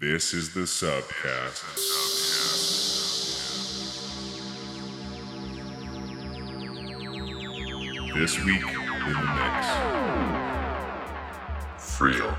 This is the subcast. This week in the mix. Frio.